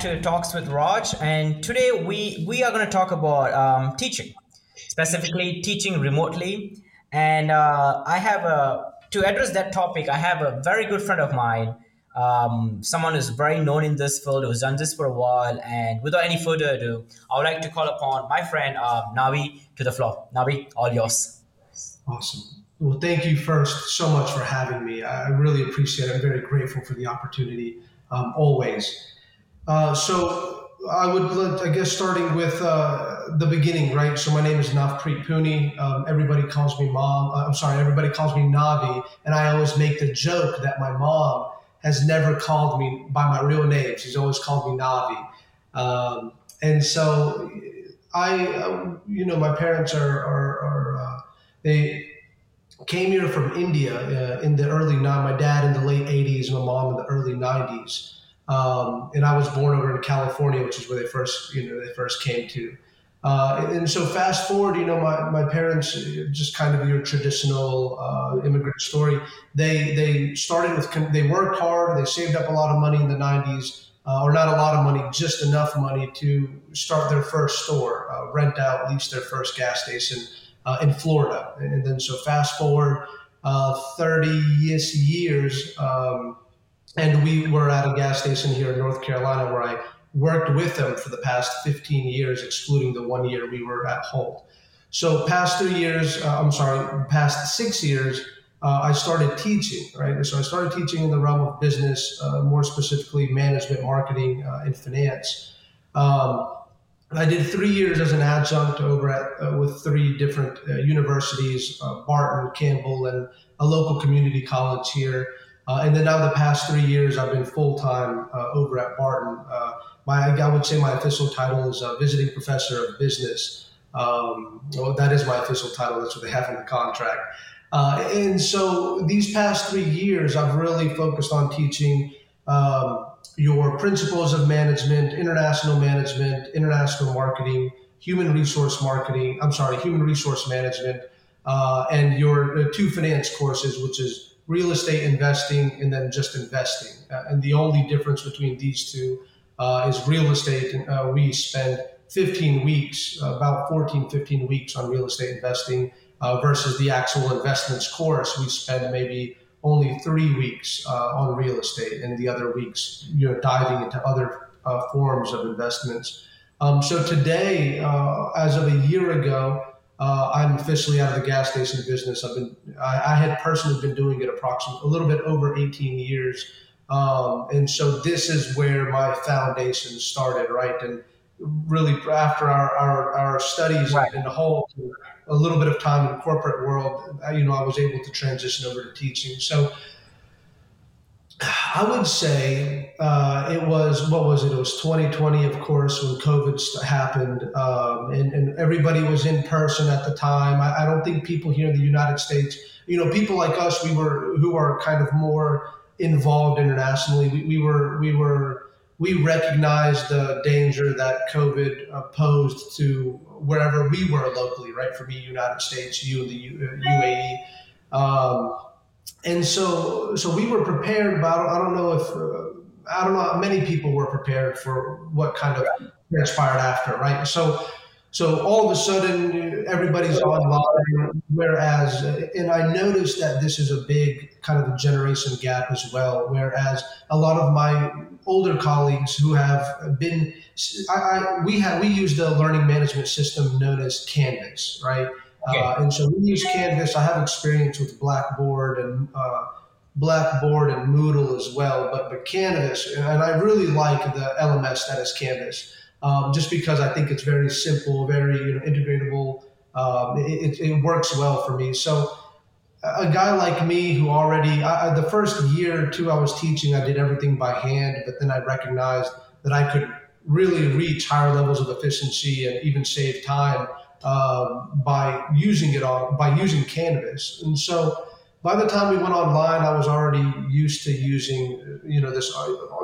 to Talks with Raj, and today we we are going to talk about um, teaching, specifically teaching remotely. And uh, I have a to address that topic. I have a very good friend of mine, um, someone who's very known in this field, who's done this for a while. And without any further ado, I would like to call upon my friend um, Navi to the floor. Navi, all yours. Awesome. Well, thank you first so much for having me. I really appreciate it. I'm very grateful for the opportunity um, always. Uh, so I would, I guess, starting with uh, the beginning, right? So my name is Navpreet Pooni. Um, everybody calls me mom. Uh, I'm sorry, everybody calls me Navi, and I always make the joke that my mom has never called me by my real name. She's always called me Navi. Um, and so I, uh, you know, my parents are, are, are uh, they came here from India uh, in the early nine. My dad in the late '80s, my mom in the early '90s, um, and I was born over in California, which is where they first, you know, they first came to. Uh, and so fast forward, you know, my, my parents, just kind of your traditional uh, immigrant story. They they started with they worked hard. They saved up a lot of money in the '90s, uh, or not a lot of money, just enough money to start their first store, uh, rent out, lease their first gas station uh, in Florida. And then so fast forward uh, 30 years, um, and we were at a gas station here in North Carolina where I worked with them for the past 15 years, excluding the one year we were at Hult. So past three years, uh, I'm sorry, past six years, uh, I started teaching, right? So I started teaching in the realm of business, uh, more specifically management, marketing, uh, and finance. Um, I did three years as an adjunct over at uh, with three different uh, universities, Barton, Campbell, and a local community college here. Uh, and then now the past three years, I've been full time uh, over at Barton. Uh, my I would say my official title is visiting professor of business. Um, well, that is my official title. That's what they have in the contract. and so these past three years, I've really focused on teaching. Um, your principles of management, international management, international marketing, human resource marketing, I'm sorry, human resource management, uh, and your uh, two finance courses, which is real estate investing and then just investing. Uh, and the only difference between these two uh, is real estate. Uh, we spend 15 weeks, about 14, 15 weeks on real estate investing uh, versus the actual investments course. We spend maybe only three weeks uh, on real estate, and the other weeks you're diving into other uh, forms of investments. Um, so today, as of a year ago, uh, I'm officially out of the gas station business. I've been, I, I had personally been doing it approximately a little bit over 18 years. Um, and so this is where my foundation started, right? And really after our, our, our studies right. in the whole a little bit of time in the corporate world, you know, I was able to transition over to teaching. So I would say uh, it was what was it? It was 2020, of course, when COVID happened, um, and, and, everybody was in person at the time. I, I, don't think people here in the United States, you know, people like us, we were who are kind of more involved internationally. We, we were we were we recognized the danger that COVID uh, posed to wherever we were locally, right? For me, United States, you the UAE. Um, and so, so we were prepared, but I don't, know if, uh, I don't know, many people were prepared for what kind of transpired after, right? So, so all of a sudden, everybody's online. Whereas, and I noticed that this is a big kind of a generation gap as well. Whereas a lot of my older colleagues who have been, I, I we have we use the learning management system known as Canvas, right? Okay. Uh, and so we use Canvas. I have experience with Blackboard and uh, Blackboard and Moodle as well, but but Canvas, and I really like the LMS that is Canvas um, just because I think it's very simple, very you know integratable. Um, it, it, works well for me. So a guy like me who already I, the first year or two I was teaching, I did everything by hand, but then I recognized that I could really reach higher levels of efficiency and even save time uh, by using it on by using Canvas. And so by the time we went online, I was already used to using you know this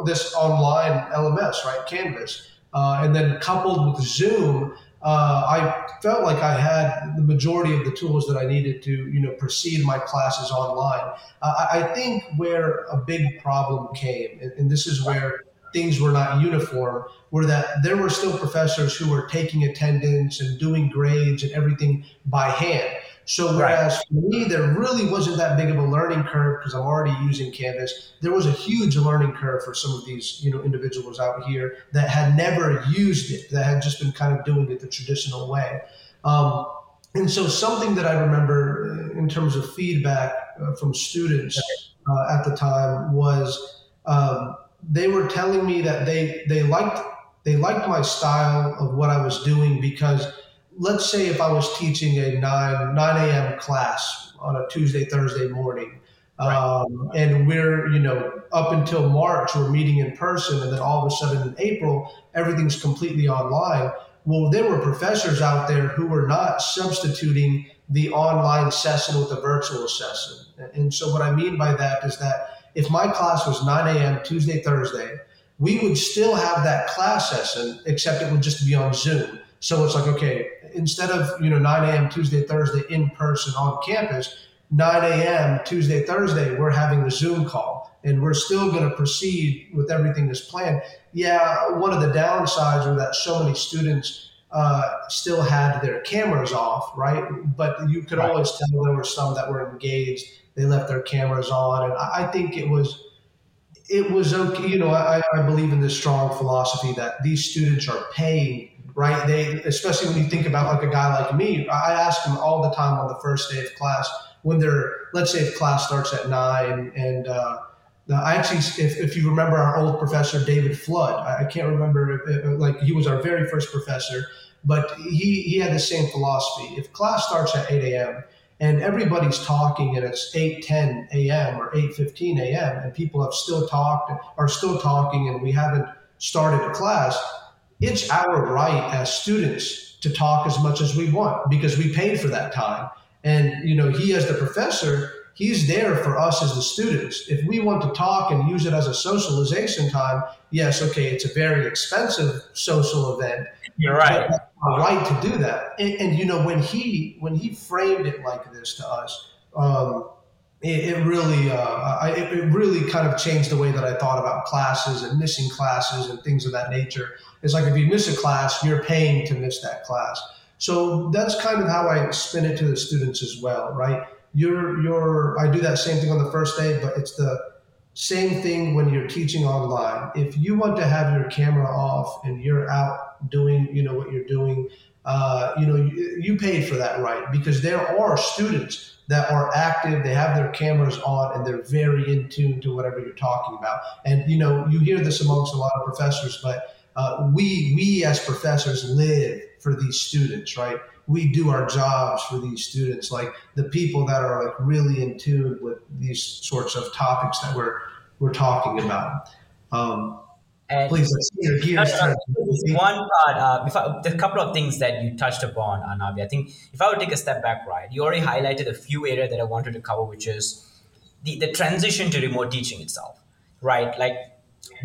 this online LMS, right, Canvas. Uh, and then coupled with Zoom, uh, I felt like I had the majority of the tools that I needed to, you know, proceed my classes online. Uh, I think where a big problem came, and, and, this is where things were not uniform were that there were still professors who were taking attendance and doing grades and everything by hand. So whereas right. for me, there really wasn't that big of a learning curve because I'm already using Canvas. There was a huge learning curve for some of these, you know, individuals out here that had never used it, that had just been kind of doing it the traditional way. Um, and so something that I remember in terms of feedback uh, from students uh, at the time was um, they were telling me that they they liked they liked my style of what I was doing because let's say if I was teaching a 9, 9 a.m. class on a Tuesday, Thursday morning, right. um, and we're, you know, up until March, we're meeting in person, and then all of a sudden in April, everything's completely online. Well, there were professors out there who were not substituting the online session with the virtual session. And so, what I mean by that is that if my class was 9 a.m. Tuesday, Thursday, we would still have that class session, except it would just be on Zoom. So it's like, okay, instead of you know 9 a.m. Tuesday, Thursday in person on campus, 9 a.m. Tuesday, Thursday, we're having a Zoom call and we're still going to proceed with everything as planned. Yeah, one of the downsides were that so many students uh, still had their cameras off, right? But you could right. always tell there were some that were engaged. They left their cameras on, and I think it was it was okay. You know, I, I believe in this strong philosophy that these students are paying right? They, especially when you think about like a guy like me, I ask them all the time on the first day of class when they're, let's say if class starts at nine and, uh, I actually, if, if you remember our old professor, David Flood, I, can't remember, if, like he was our very first professor, but he, he had the same philosophy. If class starts at 8 a.m., and everybody's talking and it's 8.10 a.m. or 8.15 a.m. and people have still talked are still talking and we haven't started a class, it's our right as students to talk as much as we want because we paid for that time. And, you know, he as the professor, he's there for us as the students. If we want to talk and use it as a socialization time, yes, okay, it's a very expensive social event. You're right. Right to do that. And, and, you know, when he when he framed it like this to us, um, it, it really uh, I, it really kind of changed the way that I thought about classes and missing classes and things of that nature. It's like if you miss a class, you're paying to miss that class. So that's kind of how I spin it to the students as well, right? You're you're I do that same thing on the first day, but it's the same thing when you're teaching online. If you want to have your camera off and you're out doing, you know, what you're doing, uh, you know, you, you paid for that right because there are students that are active, they have their cameras on, and they're very in tune to whatever you're talking about. And you know, you hear this amongst a lot of professors, but uh, we we as professors live for these students, right? We do our jobs for these students, like the people that are like really in tune with these sorts of topics that we're we're talking about. Um, and Please, let's see your gears One part, uh, if I, a couple of things that you touched upon, Anavi. I think if I would take a step back, right, you already highlighted a few areas that I wanted to cover, which is the, the transition to remote teaching itself, right? Like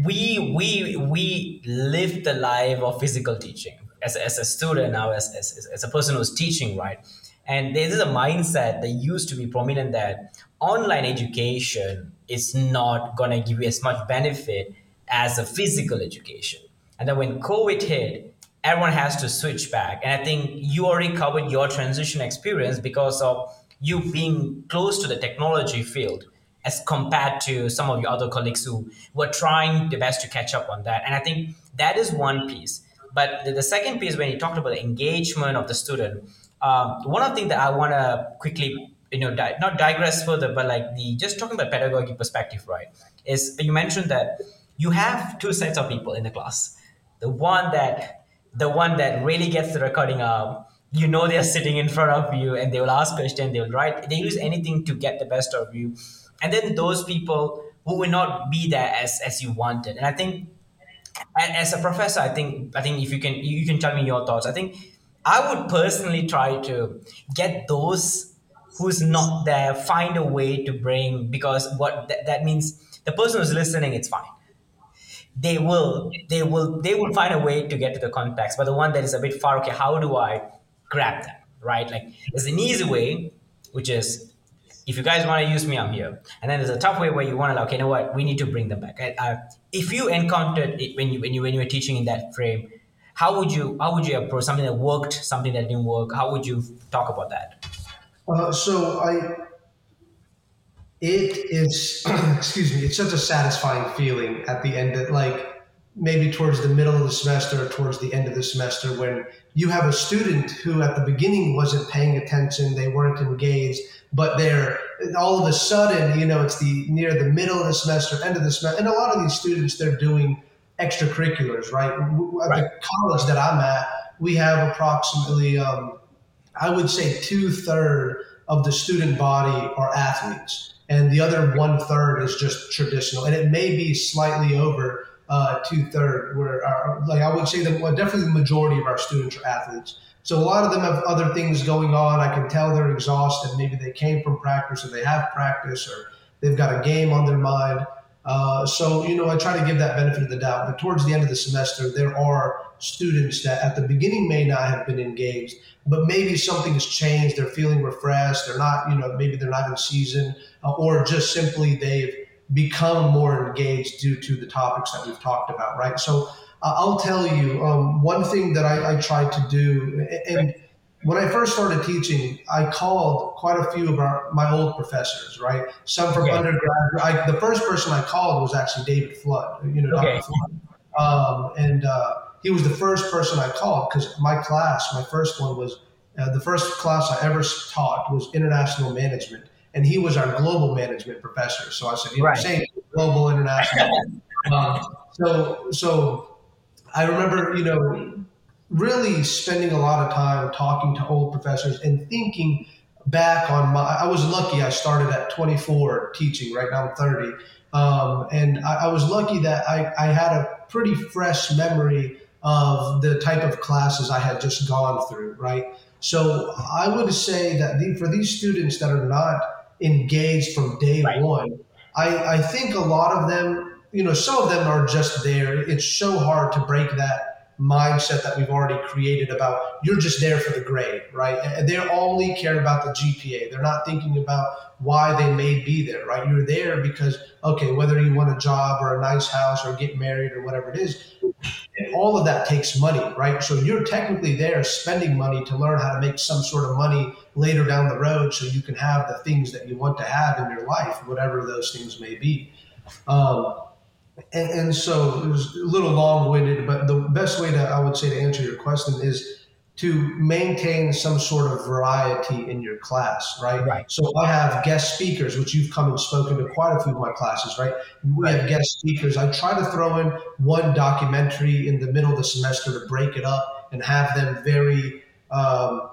we we we live the life of physical teaching as, as a student now, as, as, as a person who's teaching, right? And there is a mindset that used to be prominent that online education is not going to give you as much benefit as a physical education. And then when COVID hit, everyone has to switch back. And I think you already covered your transition experience because of you being close to the technology field as compared to some of your other colleagues who were trying their best to catch up on that. And I think that is one piece. But the, the second piece, when you talked about the engagement of the student, um, one of the things that I want to quickly, you know, di- not digress further, but like the just talking about pedagogy perspective, right? Is you mentioned that you have two sets of people in the class. The one that the one that really gets the recording up, you know they're sitting in front of you and they will ask questions, they will write, they use anything to get the best of you. And then those people who will not be there as as you wanted. And I think as a professor, I think I think if you can you can tell me your thoughts. I think I would personally try to get those who's not there, find a way to bring because what th- that means the person who's listening, it's fine they will they will they will find a way to get to the context but the one that is a bit far okay how do i grab them right like there's an easy way which is if you guys want to use me, I'm here. And then there's a tough way where you want to like, okay, you know what, we need to bring them back. Uh, if you encountered it when you when you when you were teaching in that frame, how would you how would you approach something that worked, something that didn't work? How would you talk about that? Uh, so I, it is, excuse me, it's such a satisfying feeling at the end that like maybe towards the middle of the semester or towards the end of the semester when you have a student who at the beginning wasn't paying attention, they weren't engaged, but they're all of a sudden, you know, it's the near the middle of the semester, end of the semester, and a lot of these students they're doing extracurriculars, right? At right. the college that I'm at, we have approximately, um, I would say, two third of the student body are athletes, and the other one third is just traditional, and it may be slightly over uh, two third, where our, like I would say that well, definitely the majority of our students are athletes. So a lot of them have other things going on. I can tell they're exhausted. Maybe they came from practice or they have practice or they've got a game on their mind. Uh, so, you know, I try to give that benefit of the doubt. But towards the end of the semester, there are students that at the beginning may not have been engaged, but maybe something has changed. They're feeling refreshed. They're not, you know, maybe they're not in season, uh, or just simply they've become more engaged due to the topics that we've talked about, right? So I'll tell you um, one thing that I, I tried to do, and when I first started teaching, I called quite a few of our my old professors, right? Some from okay. undergrad. I, the first person I called was actually David Flood, you know, okay. Dr. Flood, um, and uh, he was the first person I called because my class, my first one was uh, the first class I ever taught was international management, and he was our global management professor. So I said, you know, right. same global international. um, so so I remember, you know, really spending a lot of time talking to old professors and thinking back on my. I was lucky. I started at 24 teaching. Right now I'm 30, um, and I, I, was lucky that I, I had a pretty fresh memory of the type of classes I had just gone through. Right. So I would say that the, for these students that are not engaged from day right. one. I, I think a lot of them, you know, some of them are just there. It's so hard to break that mindset that we've already created about you're just there for the grade, right? And they only care about the GPA. They're not thinking about why they may be there, right? You're there because, okay, whether you want a job or a nice house or get married or whatever it is, and all of that takes money, right? So you're technically there spending money to learn how to make some sort of money later down the road so you can have the things that you want to have in your life, whatever those things may be. Um, and, and, so it was a little long winded, but the best way to, I would say, to answer your question is to maintain some sort of variety in your class, right? Right. So I have guest speakers, which you've come and spoken to quite a few of my classes, right? We right. have guest speakers. I try to throw in one documentary in the middle of the semester to break it up and have them very, um,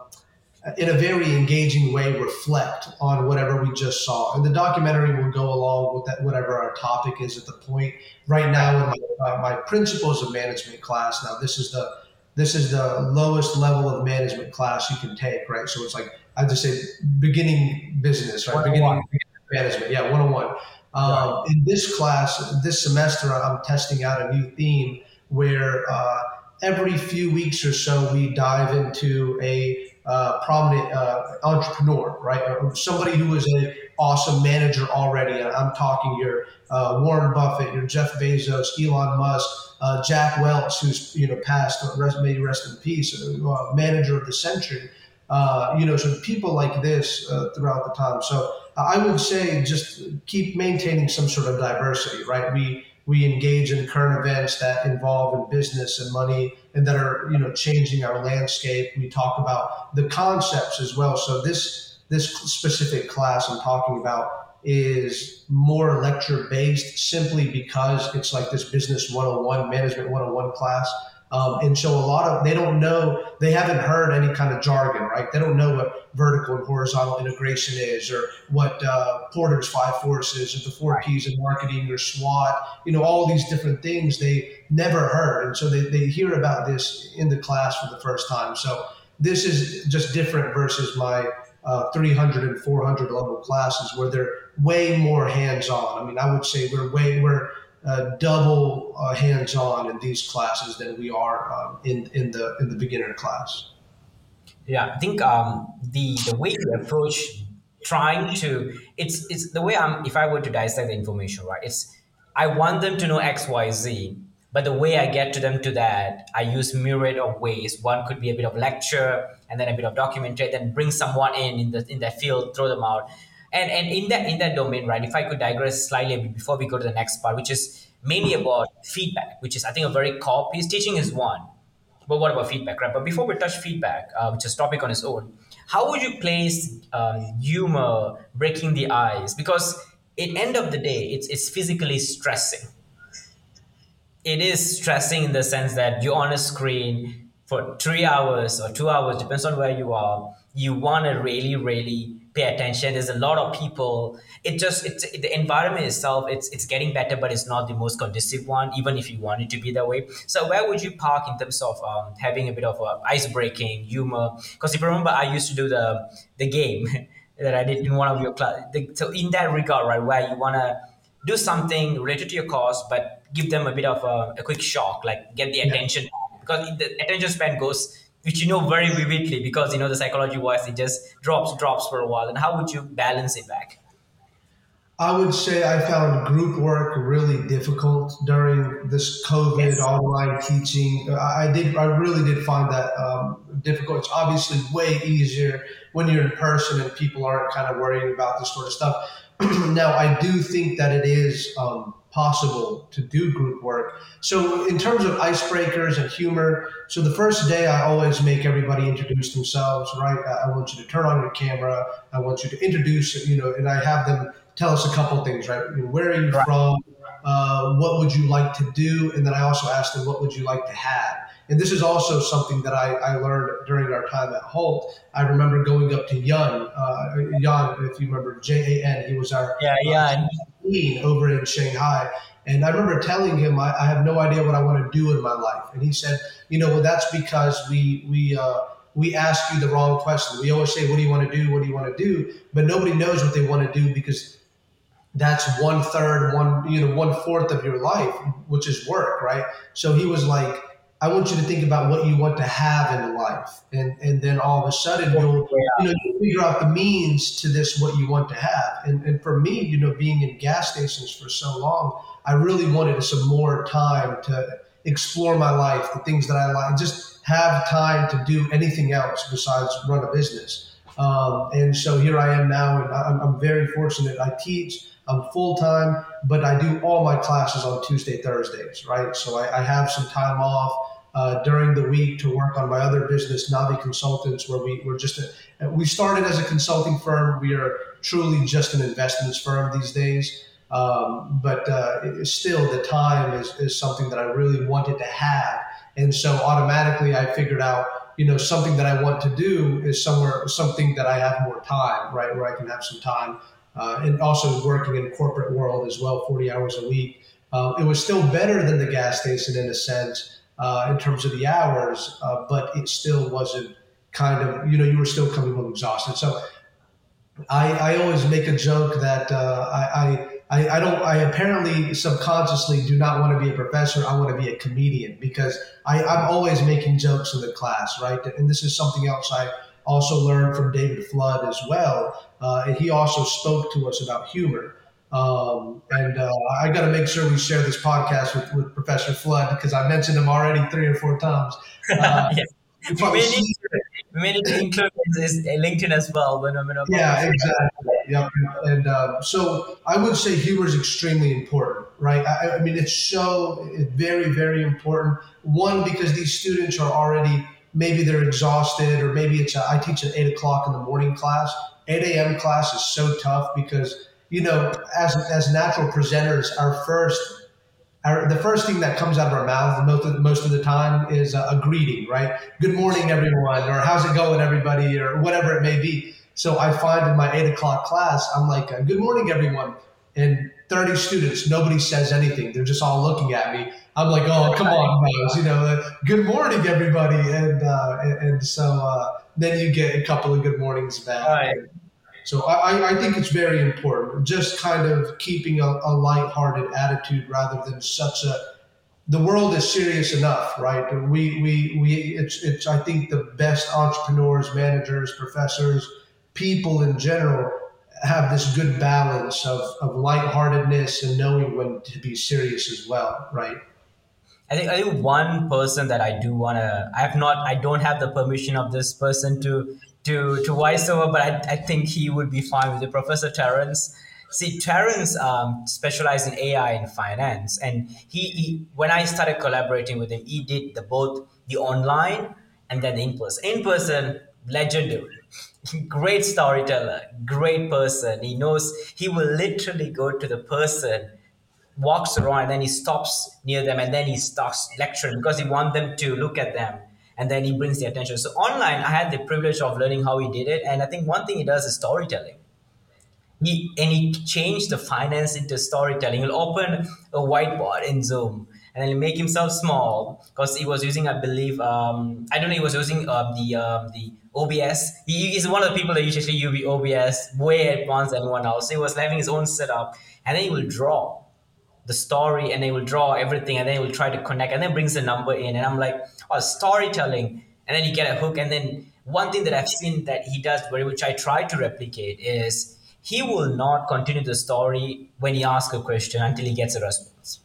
in a very engaging way, reflect on whatever we just saw. And the documentary will go along with that, whatever our topic is at the point. Right now, in my, uh, my principles of management class, now this is the this is the lowest level of management class you can take, right? So it's like I just say beginning business, right? Beginning management, yeah, 101. Um. In this class, this semester, I'm testing out a new theme where uh, every few weeks or so we dive into a uh, prominent uh, entrepreneur, right? Or somebody who is an awesome manager already. I'm talking your uh, Warren Buffett, your Jeff Bezos, Elon Musk, uh, Jack Welch, who's you know passed, rest, may rest in peace, uh, manager of the century. Uh, you know, so people like this uh, throughout the time. So I would say just keep maintaining some sort of diversity, right? We we engage in current events that involve in business and money and that are you know changing our landscape. We talk about the concepts as well. So this this specific class I'm talking about is more lecture based simply because it's like this business 101 management 101 class um, and so a lot of they don't know they haven't heard any kind of jargon right? They don't know what vertical and horizontal integration is or what uh, porter's five forces or the four p's in marketing or swot you know all these different things they never heard. And so they, they hear about this in the class for the first time. So this is just different versus my uh, 300 and 400 level classes where they're way more hands-on. I mean, I would say we're way we're uh, double uh, hands-on in these classes than we are um, in in the in the beginner class. Yeah, I think um, the the way we approach trying to it's it's the way i'm if i were to dissect the information right it's i want them to know xyz but the way i get to them to that i use myriad of ways one could be a bit of lecture and then a bit of documentary then bring someone in in the in that field throw them out and and in that in that domain right if i could digress slightly before we go to the next part which is mainly about feedback which is i think a very core piece. Teaching is one but what about feedback right? But before we touch feedback uh, which is topic on its own how would you place um, humor breaking the ice? Because at end of the day it's it's physically stressing. It is stressing in the sense that you're on a screen for three hours or two hours depends on where you are. You want to really really pay attention. There's a lot of people. It just it's the environment itself. It's it's getting better, but it's not the most conducive one. Even if you want it to be that way. So where would you park in terms of um, having a bit of uh, ice breaking humor? Because if you remember, I used to do the the game that I did in one of your class. So in that regard, right, where you wanna do something related to your cause, but give them a bit of a, a quick shock, like get the attention because the attention span goes which you know very vividly because you know the psychology wise it just drops drops for a while and how would you balance it back I would say I found group work really difficult during this COVID yes. online teaching. I did, I really did find that um, difficult. It's obviously way easier when you're in person and people aren't kind of worrying about this sort of stuff. now, I do think that it is um, possible to do group work. So, in terms of icebreakers and humor, so the first day I always make everybody introduce themselves, right? I want you to turn on your camera. I want you to introduce, you know, and I have them tell us a couple things, right? Where are you right. from? Uh, what would you like to do? And then I also ask them, what would you like to have? And this is also something that I, I learned during our time at Hult. I remember going up to Jan, uh, Jan, if you remember, J A N. He was our yeah, yeah. Uh, over in Shanghai. And I remember telling him, I, I, have no idea what I want to do in my life. And he said, you know, well, that's because we, we, uh, we ask you the wrong question. We always say, what do you want to do? What do you want to do? But nobody knows what they want to do because that's one third, one, you know, one fourth of your life, which is work, right? So he was like, I want you to think about what you want to have in life, and and then all of a sudden you'll you know you figure out the means to this what you want to have. And and for me, you know, being in gas stations for so long, I really wanted some more time to explore my life, the things that I like, just have time to do anything else besides run a business. Um, and so here I am now, and I'm, I'm very fortunate. I teach. I'm full time, but I do all my classes on Tuesday, Thursdays, right? So I, I have some time off uh, during the week to work on my other business, Navi Consultants, where we were just a, we started as a consulting firm. We are truly just an investments firm these days. Um, but uh, still, the time is, is something that I really wanted to have, and so automatically I figured out, you know, something that I want to do is somewhere something that I have more time, right, where I can have some time, uh, and also working in corporate world as well, forty hours a week. Uh, it was still better than the gas station in a sense uh, in terms of the hours, uh, but it still wasn't kind of, you know, you were still coming home exhausted. So I, I always make a joke that uh, I, I, I don't, I apparently subconsciously do not want to be a professor. I want to be a comedian because I, I'm always making jokes in the class, right? And this is something else I also learned from David Flood as well. Uh, and he also spoke to us about humor. Um, and uh, I got to make sure we share this podcast with, with Professor Flood because I mentioned him already three or four times. Uh, yes. we, may need to, we may need to include his LinkedIn as well when a Yeah, exactly. Yep. And uh, so I would say humor is extremely important, right? I, I mean, it's so it's very, very important. One, because these students are already maybe they're exhausted, or maybe it's a, I teach at eight o'clock in the morning class. 8 a.m. class is so tough because you know, as as natural presenters, our first our, the first thing that comes out of our mouth most of, most of the time is a, a, greeting, right? Good morning, everyone, or how's it going, everybody, or whatever it may be. So I find in my eight o'clock class, I'm like, uh, good morning, everyone. And 30 students, nobody says anything. They're just all looking at me. I'm like, oh, come on, guys, you know, good morning, everybody. And, uh, and, and, so uh, then you get a couple of good mornings back. Right. So I, I think it's very important, just kind of keeping a, a lighthearted attitude rather than such a. The world is serious enough, right? We we we. It's it's. I think the best entrepreneurs, managers, professors, people in general have this good balance of, of lightheartedness and knowing when to be serious as well, right? I think I think one person that I do wanna I have not I don't have the permission of this person to to to voice over, but I, I think he would be fine with it. Professor Terence. See, Terence um, specialized in AI and finance, and he, he when I started collaborating with him, he did the both the online and then the in person. In person, legendary, great storyteller, great person. He knows he will literally go to the person walks around and then he stops near them and then he starts lecturing because he wants them to look at them and then he brings the attention. So online, I had the privilege of learning how he did it, and I think one thing he does is storytelling. He and he changed the finance into storytelling. He'll open a whiteboard in Zoom and then make himself small because he was using, I believe, um, I don't know, he was using uh, the um, the OBS. He is one of the people that usually use OBS way advanced than anyone else. So He was having his own setup, and then he will draw the story and they will draw everything and then he will try to connect and then brings the number in. And i'm like oh storytelling. And then you get a hook. And then one thing that i've seen that he does which i try to replicate is he will not continue the story when he asks a question until he gets a response.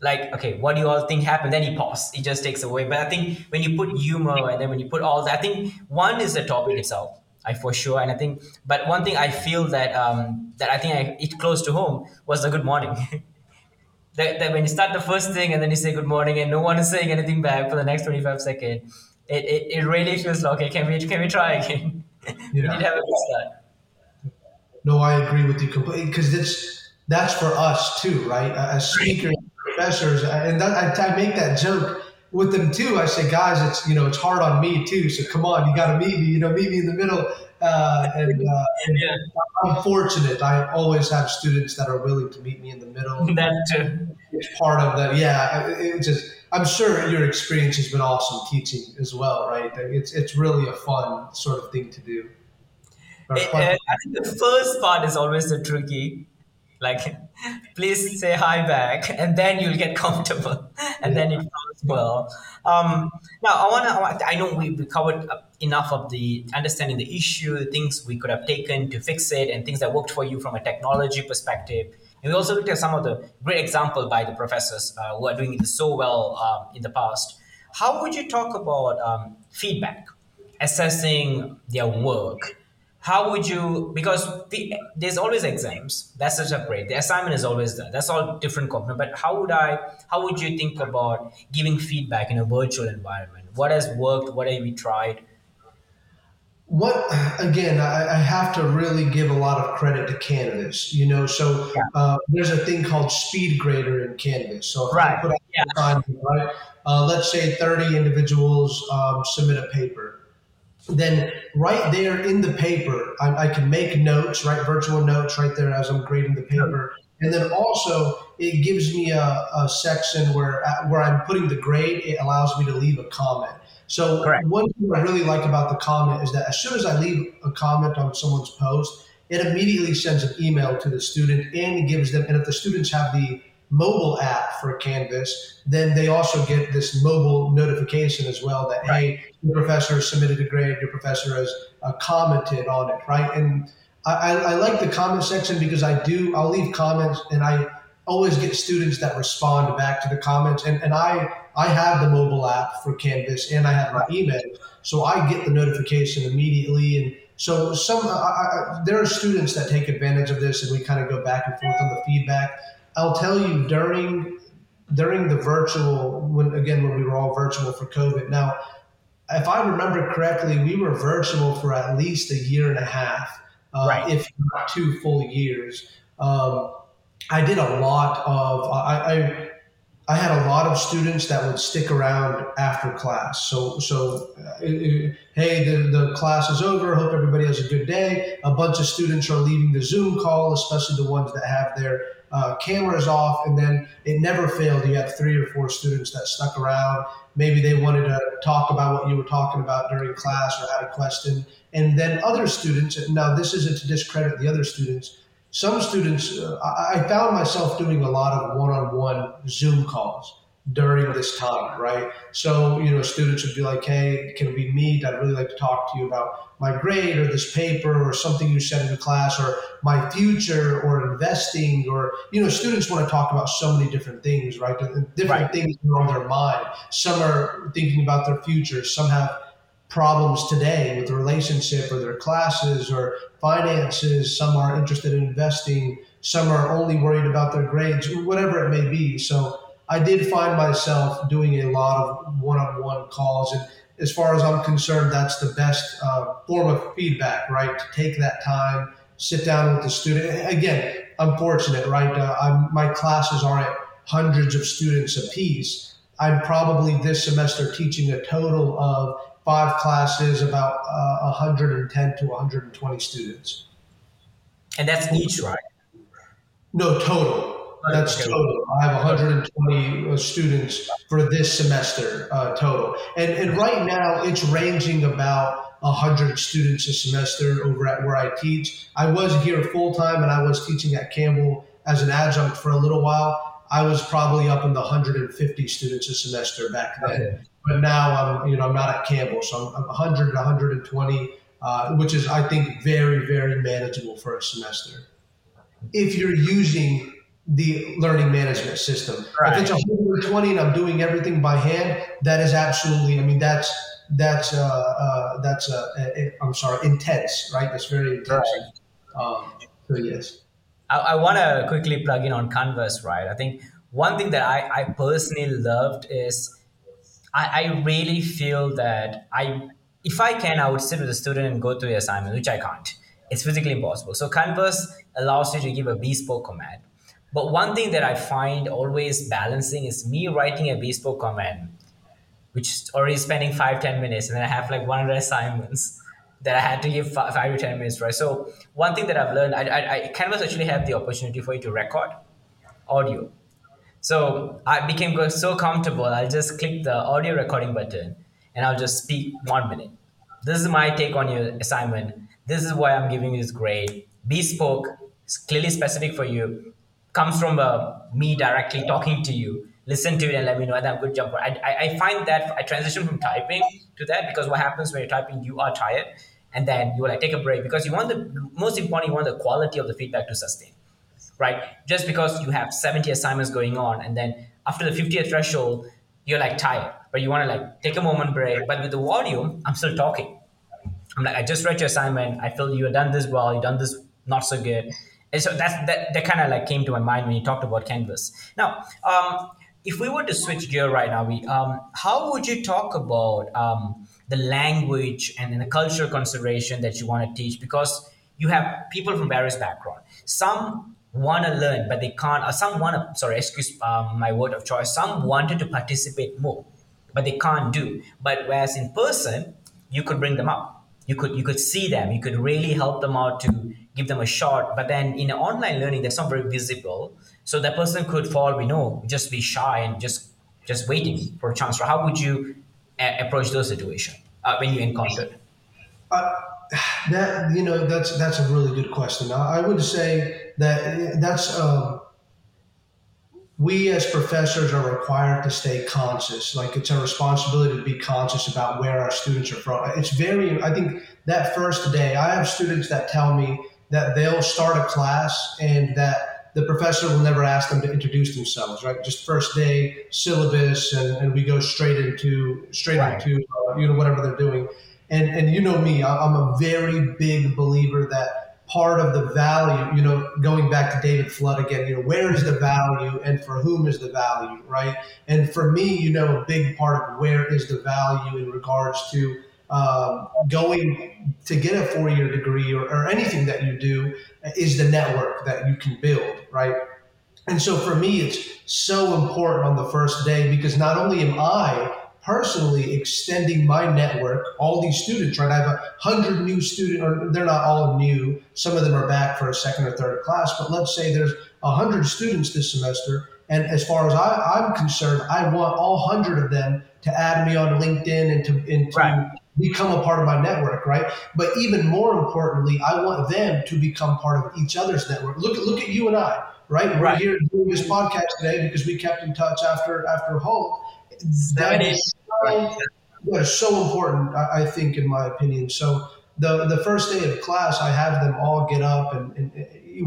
Like okay what do you all think happened? Then he pauses. He just takes away. But i think when you put humor and then when you put all that i think one is the topic itself I for sure, and I think, but one thing I feel that um, that I think I, it close to home was the good morning. that, that when you start the first thing and then you say good morning and no one is saying anything back for the next twenty five seconds, it, it, it really feels like okay, can we can we try again? Yeah. we did have a good start. No, I agree with you completely because that's that's for us too, right? As speakers, professors, and that, I, I make that joke with them too. I say, guys, it's you know it's hard on me too. So come on, you got to meet me. You know, meet me in the middle. Uh, and, uh, and yeah. I'm fortunate. I always have students that are willing to meet me in the middle. That too. It's part of the yeah. It, just I'm sure your experience has been awesome teaching as well, right? It's it's really a fun sort of thing to do. It, uh, I think the first part is always the tricky like please say hi back and then you'll get comfortable and then it flows well um, now i want to i know we, we covered enough of the understanding the issue the things we could have taken to fix it and things that worked for you from a technology perspective. And we also looked at some of the great example by the professors uh, who are doing it so well um, in the past. How would you talk about um, feedback assessing their work? How would you because the, there's always exams. That's a great the assignment is always there. That's all different component. But how would i how would you think about giving feedback in a virtual environment? What has worked? What have you tried what again I, I have to really give a lot of credit to canvas you know so yeah. uh, there's a thing called speed grader in canvas so right. yeah. Time, right uh, let's say 30 individuals um, submit a paper then right there in the paper, I, I, can make notes, write virtual notes right there as I'm grading the paper. And then also it gives me a, a section where uh, where I'm putting the grade. It allows me to leave a comment. So Correct. one thing I really like about the comment is that as soon as I leave a comment on someone's post, it immediately sends an email to the student and gives them. And if the students have the mobile app for Canvas, then they also get this mobile notification as well that right. hey, your professor submitted a grade, your professor has uh, commented on it, right? And I, I, like the comment section because I do I'll leave comments and I always get students that respond back to the comments and, and I I have the mobile app for Canvas and I have my email, so I get the notification immediately and. So some I, I, there are students that take advantage of this, and we kind of go back and forth on the feedback. I'll tell you during during the virtual when again when we were all virtual for COVID. Now, if I remember correctly, we were virtual for at least a year and a half, uh, right. if not two full years. Um, I did a lot of I, I I had a lot of students that would stick around after class. So, so uh, hey, the, the class is over. Hope everybody has a good day. A bunch of students are leaving the Zoom call, especially the ones that have their uh, cameras off. And then it never failed. You had three or four students that stuck around. Maybe they wanted to talk about what you were talking about during class or had a question. And then other students, now this isn't to discredit the other students, some students, uh, I, I, found myself doing a lot of one-on-one Zoom calls, during this time, right? So, you know, students would be like, hey, can we meet? I'd really like to talk to you about my grade or this paper or something you said in the class or my future or investing or, you know, students want to talk about so many different things, right? Different right. things are on their mind. Some are thinking about their future. Some have problems today with the relationship or their classes or finances. Some are interested in investing. Some are only worried about their grades, whatever it may be. So, I did find myself doing a lot of one-on-one calls, and as far as I'm concerned, that's the best uh, form of feedback, right? To take that time, sit down with the student. Again, I'm fortunate, right? Uh, my classes are at hundreds of students apiece. I'm probably this semester teaching a total of five classes, about uh, 110 to 120 students. And that's each, right? No, total. That's total. I have 120 uh, students for this semester uh, total, and and right now it's ranging about 100 students a semester over at where I teach. I was here full time, and I was teaching at Campbell as an adjunct for a little while. I was probably up in the 150 students a semester back then, okay. But now I'm you know I'm not at Campbell, so I'm, I'm 100 120, uh, which is I think very very manageable for a semester. If you're using the learning management system. Right. If it's 120 and I'm doing everything by hand, that is absolutely. I mean, that's that's uh, uh, that's uh, I'm sorry, intense, right? That's very intense. Right. Um, so yes. I, I want to quickly plug in on Canvas, right? I think one thing that I, I personally loved is I, I really feel that I if I can, I would sit with a student and go through the assignment, which I can't. It's physically impossible. So Canvas allows you to give a bespoke command but one thing that I find always balancing is me writing a bespoke command, which is already spending five ten minutes, and then I have like 100 assignments that I had to give five, five to 10 minutes, right? So one thing that I've learned, I, I, I Canvas actually have the opportunity for you to record audio. So I became so comfortable, I'll just click the audio recording button and I'll just speak one minute. This is my take on your assignment. This is why I'm giving you this grade. Bespoke, clearly specific for you comes from uh, me directly talking to you listen to it and let me know that i'm good jumper I, I, I find that i transition from typing to that because what happens when you're typing you are tired and then you will like take a break because you want the most important you want the quality of the feedback to sustain right? Just because you have 70 assignments going on and then after the 50th threshold you're like tired but you want to like take a moment break. But with the volume i'm still talking. I'm like i just read your assignment. I feel you have done this well. You've done this not so good. And so that's that, that kind of like came to my mind when you talked about canvas. Now um, if we were to switch gear right now we um, how would you talk about um, the language and, the cultural consideration that you want to teach? Because you have people from various backgrounds some want to learn but they can't or some want to sorry excuse um, my word of choice some wanted to participate more but they can't do but whereas in person you could bring them up you could you could see them you could really help them out to give them a shot. But then in online learning, that's not very visible. So that person could fall, we know, just be shy and just just waiting for a chance. So how would you a- approach those situations uh, when you encounter? Uh, that you know that's that's a really good question. I, I would say that that's um, we as professors are required to stay conscious. Like it's our responsibility to be conscious about where our students are from. It's very. I think that first day, I have students that tell me that they'll start a class and that the professor will never ask them to introduce themselves, right? Just first day syllabus, and, and we go straight into straight right. into uh, you know whatever they're doing. And and you know me, I'm a very big believer that part of the value, you know, going back to David Flood again, you know, where is the value and for whom is the value, right? And for me, you know, a big part of where is the value in regards to um, going to get a four year degree or, or anything that you do is the network that you can build, right? And so for me, it's so important on the first day because not only am I personally extending my network, all these students, right? I have a hundred new students, or they're not all new. Some of them are back for a second or third class, but let's say there's a hundred students this semester. And as far as I, am concerned, I want all hundred of them to add me on LinkedIn and to, and to right become a part of my network, right? But even more importantly, I want them to become part of each other's network. Look at look at you and I. right? We're Right. here doing this podcast today because we kept in touch after after Hope. That is so, is so important, I, I think, in my opinion. So the the first day of class, I have them all get up and, and,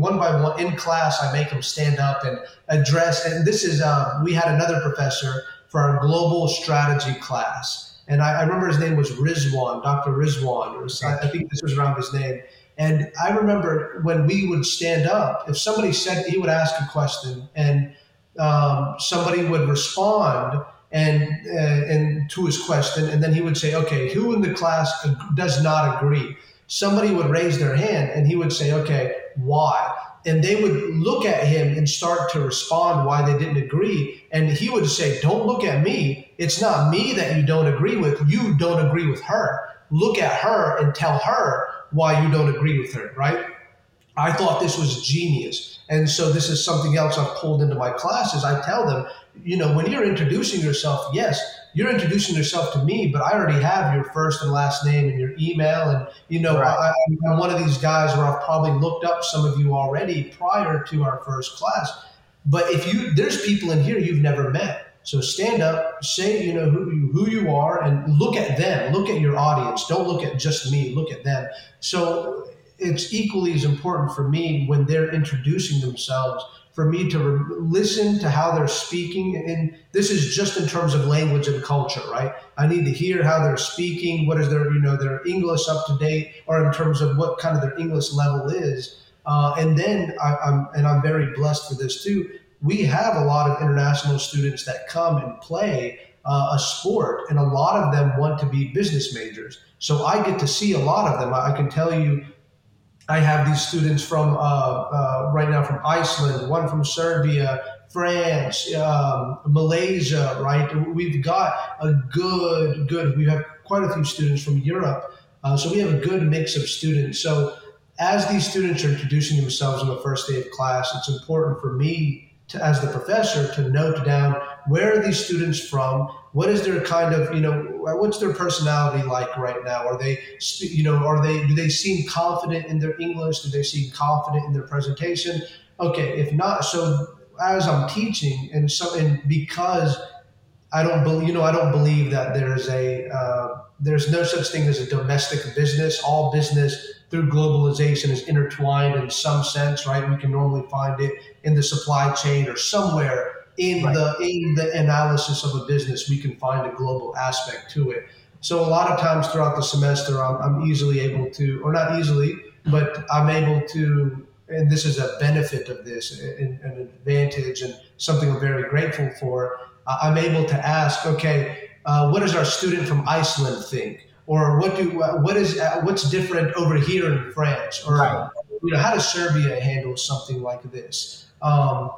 one by one in class, I make them stand up and address. And this is um, we had another professor for our global strategy class, and I, I remember his name was Rizwan, Dr. Rizwan, or I, I think this was around his name. And I remember when we would stand up, if somebody said he would ask a question and um, somebody would respond and uh, and to his question, and then he would say, "Okay, who in the class does not agree?" Somebody would raise their hand, and he would say, "Okay, why?" And they would look at him and start to respond why they didn't agree, and he would say, "Don't look at me. It's not me that you don't agree with. You don't agree with her. Look at her and tell her why you don't agree with her." Right? I thought this was genius. And so this is something else I've pulled into my classes. I tell them, you know, when you're introducing yourself, yes, you're introducing yourself to me, but I already have your first and last name and your email. And, you know, Right. I, I'm one of these guys where I've probably looked up some of you already prior to our first class. But if you, there's people in here you've never met. So stand up, say, you know, who you, who you are and look at them, look at your audience. Don't look at just me, look at them. So it's equally as important for me when they're introducing themselves for me to re- listen to how they're speaking and this is just in terms of language and culture right? I need to hear how they're speaking what is their you know their english up to date or in terms of what kind of their english level is. Uh, and then I, i'm and i'm very blessed for this too we have a lot of international students that come and play uh, a sport and a lot of them want to be business majors. So i get to see a lot of them. I, I can tell you I have these students from uh, uh, right now from Iceland, one from Serbia, France, um, Malaysia. Right, we've got a good, good. We have quite a few students from Europe, uh, so we have a good mix of students. So as these students are introducing themselves on the first day of class, it's important for me to, as the professor, to note down where are these students from, what is their kind of you know what's their personality like right now? Are they you know are they do they seem confident in their english? Do they seem confident in their presentation? Okay if not so as i'm teaching and so and because i don't believe you know i don't believe that there's a uh, there's no such thing as a domestic business. All business through globalization is intertwined in some sense right? We can normally find it in the supply chain or somewhere in Right. the in the analysis of a business we can find a global aspect to it. So a lot of times throughout the semester i'm, I'm easily able to or not easily but i'm able to and this is a benefit of this an, an advantage and something i'm very grateful for. I'm able to ask okay uh, what does our student from iceland think? Or what do what is uh, what's different over here in france? Or Right. you know how does serbia handle something like this? Um,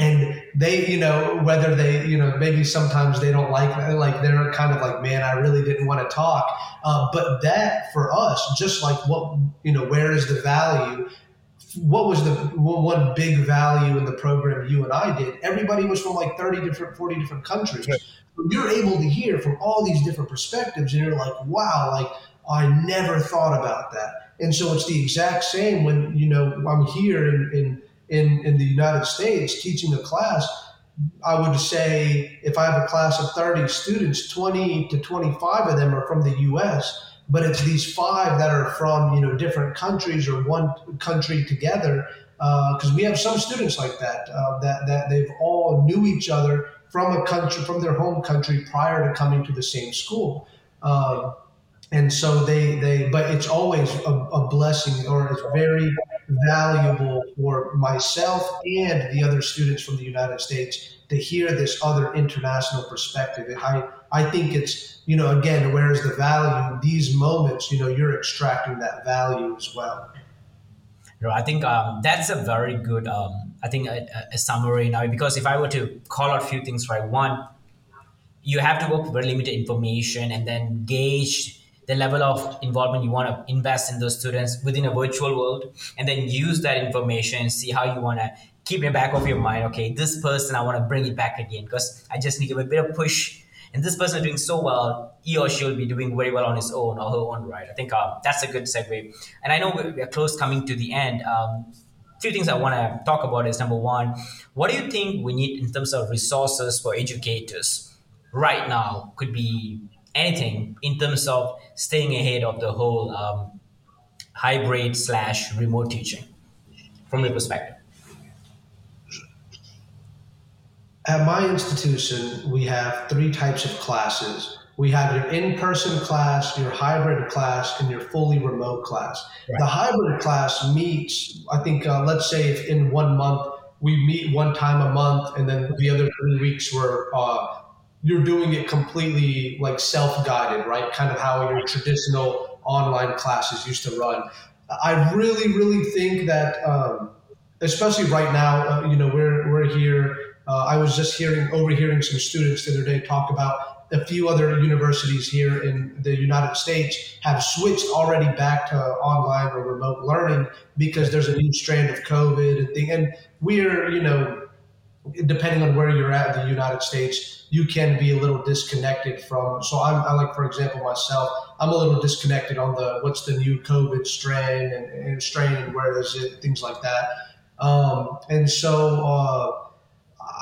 and they you know whether they you know maybe sometimes they don't like like they're kind of like man i really didn't want to talk. Uh, but that for us just like what you know where is the value what was the one big value in the program you and i did everybody was from like 30 different 40 different countries. Right. you're able to hear from all these different perspectives and you're like wow like i never thought about that. And so it's the exact same when you know i'm here in in in, the United States teaching a class, I would say if I have a class of 30 students, 20 to 25 of them are from the US, but it's these five that are from, you know, different countries or one country together. Because we have some students like that, uh, that, that they've all knew each other from a country, from their home country prior to coming to the same school. Um, and so they, they, but it's always a, a blessing or it's very valuable for myself and the other students from the United States to hear this other international perspective. And I, I think it's, you know, again, where is the value? These moments, you know, you're extracting that value as well. I think um, that's a very good, um, I think, a, a summary now. Because if I were to call out a few things, right? One, you have to work with very limited information and then gauge the level of involvement you want to invest in those students within a virtual world, and then use that information and see how you want to keep in back of your mind. Okay, this person, I want to bring it back again because I just need to give a bit of push. And this person is doing so well, he or she will be doing very well on his own or her own right. I think um, that's a good segue. And I know we're, we're close coming to the end. Um, few things I want to talk about is number one, what do you think we need in terms of resources for educators right now? Could be anything in terms of staying ahead of the whole um, hybrid slash remote teaching from your perspective. At my institution, we have three types of classes. We have your in person class, your hybrid class, and your fully remote class. Right. The hybrid class meets, I think, uh, let's say if in one month we meet one time a month, and then the other three weeks were uh, you're doing it completely like self guided, right? Kind of how your traditional online classes used to run. I really, really think that, um, especially right now, uh, you know, we're, we're here uh, I was just hearing, overhearing some students the other day talk about a few other universities here in the United States have switched already back to online or remote learning because there's a new strand of COVID and thing. And we're, you know, depending on where you're at in the United States, you can be a little disconnected from. So I'm, I like, for example, myself, I'm a little disconnected on the what's the new COVID strain and, and strain and where is it, things like that. Um, and so. Uh,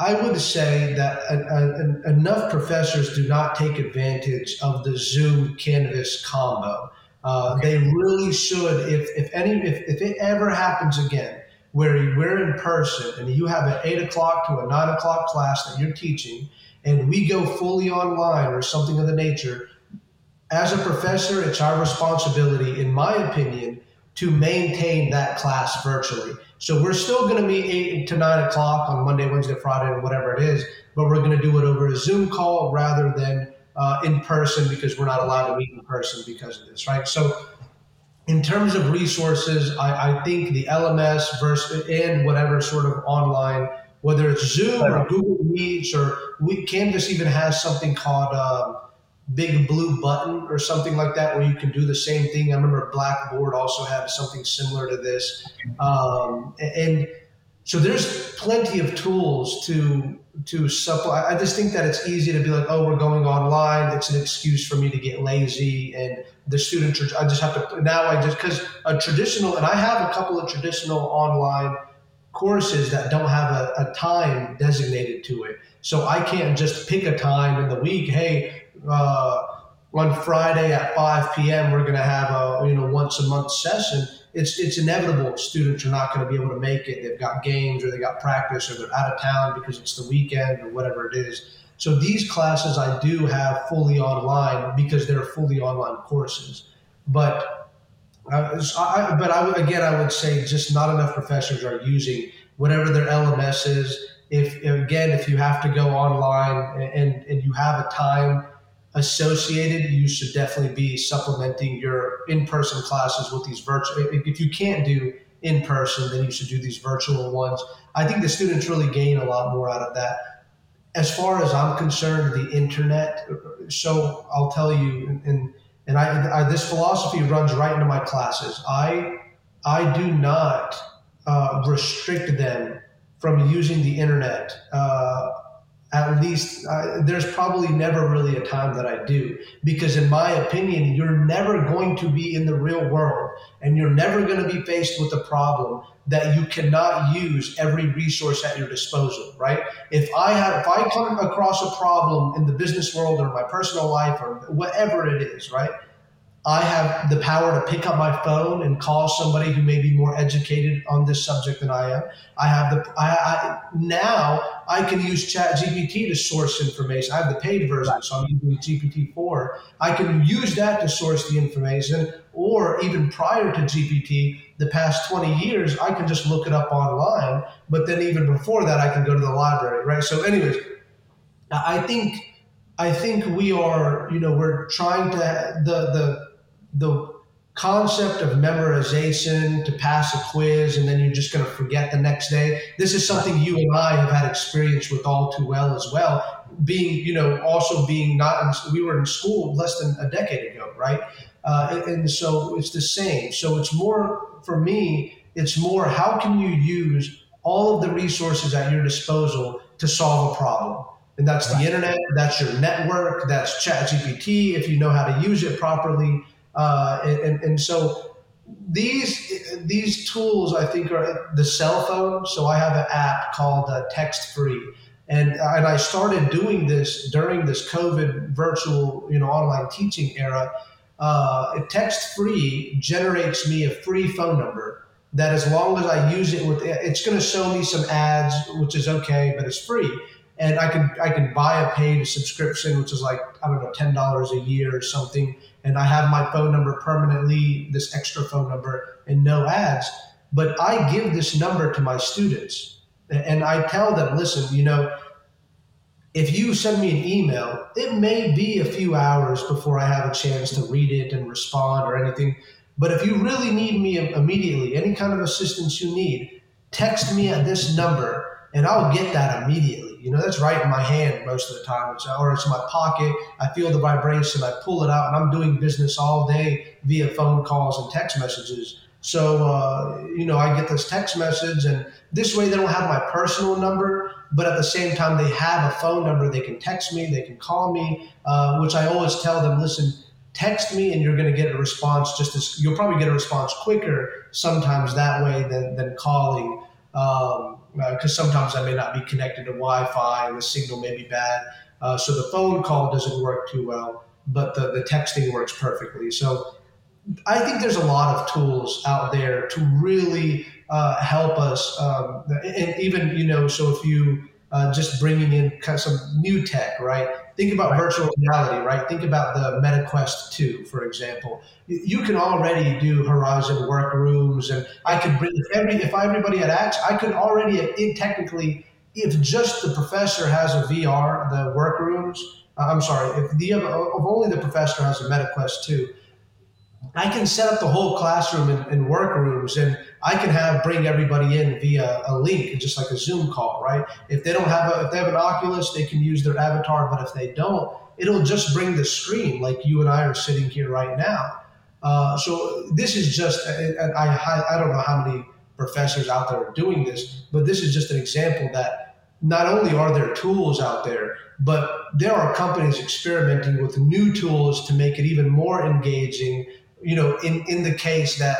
I would say that a, a, enough professors do not take advantage of the Zoom Canvas combo. Uh, they really should. If if any if, if it ever happens again, where we're in person and you have an eight o'clock to a nine o'clock class that you're teaching, and we go fully online or something of the nature, as a professor, it's our responsibility, in my opinion, to maintain that class virtually. So we're still going to meet eight to nine o'clock on Monday, Wednesday, Friday, or whatever it is, but we're going to do it over a Zoom call rather than uh, in person because we're not allowed to meet in person because of this, right? So in terms of resources, I, I think the LMS versus and whatever sort of online, whether it's Zoom or Google Meets or we, Canvas even has something called. Uh, big blue button or something like that where you can do the same thing. I remember Blackboard also had something similar to this. Um, and so there's plenty of tools to to supply. I just think that it's easy to be like, oh, we're going online. It's an excuse for me to get lazy and the students are, I just have to, now I just, because a traditional, and I have a couple of traditional online courses that don't have a, a time designated to it. So I can't just pick a time in the week. Hey, uh, on Friday at 5 p.m. we're going to have a you know once a month session. It's it's inevitable students are not going to be able to make it. They've got games or they got practice or they're out of town because it's the weekend or whatever it is. So these classes I do have fully online because they're fully online courses. But uh, I, but I, again, I would say just not enough professors are using whatever their LMS is. If again, if you have to go online and, and you have a time associated, you should definitely be supplementing your in-person classes with these virtual. If you can't do in person, then you should do these virtual ones. I think the students really gain a lot more out of that. As far as I'm concerned, the internet. So I'll tell you, and and I, I this philosophy runs right into my classes. I I do not uh, restrict them from using the internet. Uh, at least uh, there's probably never really a time that I do. Because in my opinion you're never going to be in the real world and you're never going to be faced with a problem that you cannot use every resource at your disposal right? If I have if I come across a problem in the business world or my personal life or whatever it is right I have the power to pick up my phone and call somebody who may be more educated on this subject than I am. I have the I, I now I can use Chat GPT to source information. I have the paid version, so I'm using GPT four. I can use that to source the information, or even prior to GPT, the past twenty years, I can just look it up online. But then even before that, I can go to the library, right? So, anyways, I think I think we are, you know, we're trying to the the the concept of memorization to pass a quiz and then you're just going to forget the next day. This is something you and I have had experience with all too well as well. Being, you know, also being not, in, we were in school less than a decade ago, right? Uh, and, and so it's the same. So it's more, for me, it's more how can you use all of the resources at your disposal to solve a problem? And that's the internet, that's your network, that's ChatGPT, if you know how to use it properly uh, and, and so these these tools I think are the cell phone. So I have an app called uh, Text Free, and and I started doing this during this COVID virtual you know online teaching era. Uh, Text Free generates me a free phone number that as long as I use it with it's going to show me some ads, which is okay, but it's free. And I can I can buy a paid subscription, which is like I don't know ten dollars a year or something, and I have my phone number permanently, this extra phone number, and no ads. But I give this number to my students, and I tell them, listen, you know, if you send me an email, it may be a few hours before I have a chance to read it and respond or anything but if you really need me immediately, any kind of assistance you need, text me at this number and I'll get that immediately. You know, that's right in my hand most of the time, it's, or it's in my pocket. I feel the vibration, I pull it out, and I'm doing business all day via phone calls and text messages. So, uh, you know, I get this text message, and this way they don't have my personal number, but at the same time, they have a phone number. They can text me, they can call me, uh, which I always tell them listen, text me and you're going to get a response just as you'll probably get a response quicker sometimes that way than, than calling because uh, sometimes I may not be connected to Wi-Fi and the signal may be bad. Uh, so the phone call doesn't work too well, but the, the texting works perfectly. So I think there's a lot of tools out there to really uh, help us. Um, and even, you know, so if you uh, just bringing in kind of some new tech, right? Think about right. virtual reality, right? Think about the MetaQuest 2, for example. You can already do Horizon workrooms, and I could bring if every if everybody had access, I could already it, technically if just the professor has a VR, the workrooms. Uh, I'm sorry, if the if only the professor has a MetaQuest 2, I can set up the whole classroom in, in workrooms and I can have bring everybody in via a link, just like a Zoom call, right? If they don't have a, if they have an Oculus, they can use their avatar, but if they don't, it'll just bring the screen like you and I are sitting here right now. Uh, so this is just, and I, I don't know how many professors out there are doing this, but this is just an example that not only are there tools out there, but there are companies experimenting with new tools to make it even more engaging you know, in, in the case that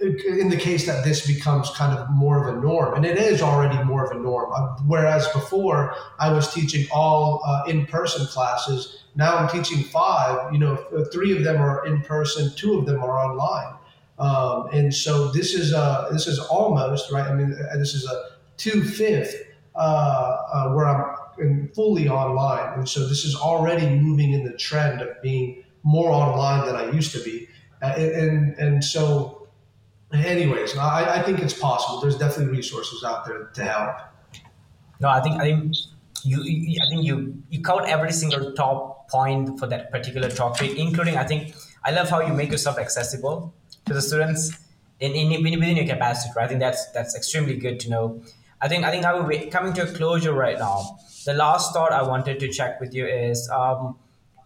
in the case that this becomes kind of more of a norm, and it is already more of a norm. Uh, whereas before I was teaching all uh, in-person classes, now I'm teaching five. You know, three of them are in person, two of them are online, um, and so this is a this is almost right. I mean, uh, this is a two fifth uh, uh, where I'm fully online, and so this is already moving in the trend of being more online than I used to be. Uh, and, and so, anyways, I, I think it's possible. There's definitely resources out there to help. No, I think I think you, I think you you covered every single top point for that particular topic, including I think I love how you make yourself accessible to the students in, in within your capacity. Right? I think that's that's extremely good to know. I think I think I will be coming to a closure right now. The last thought I wanted to check with you is um,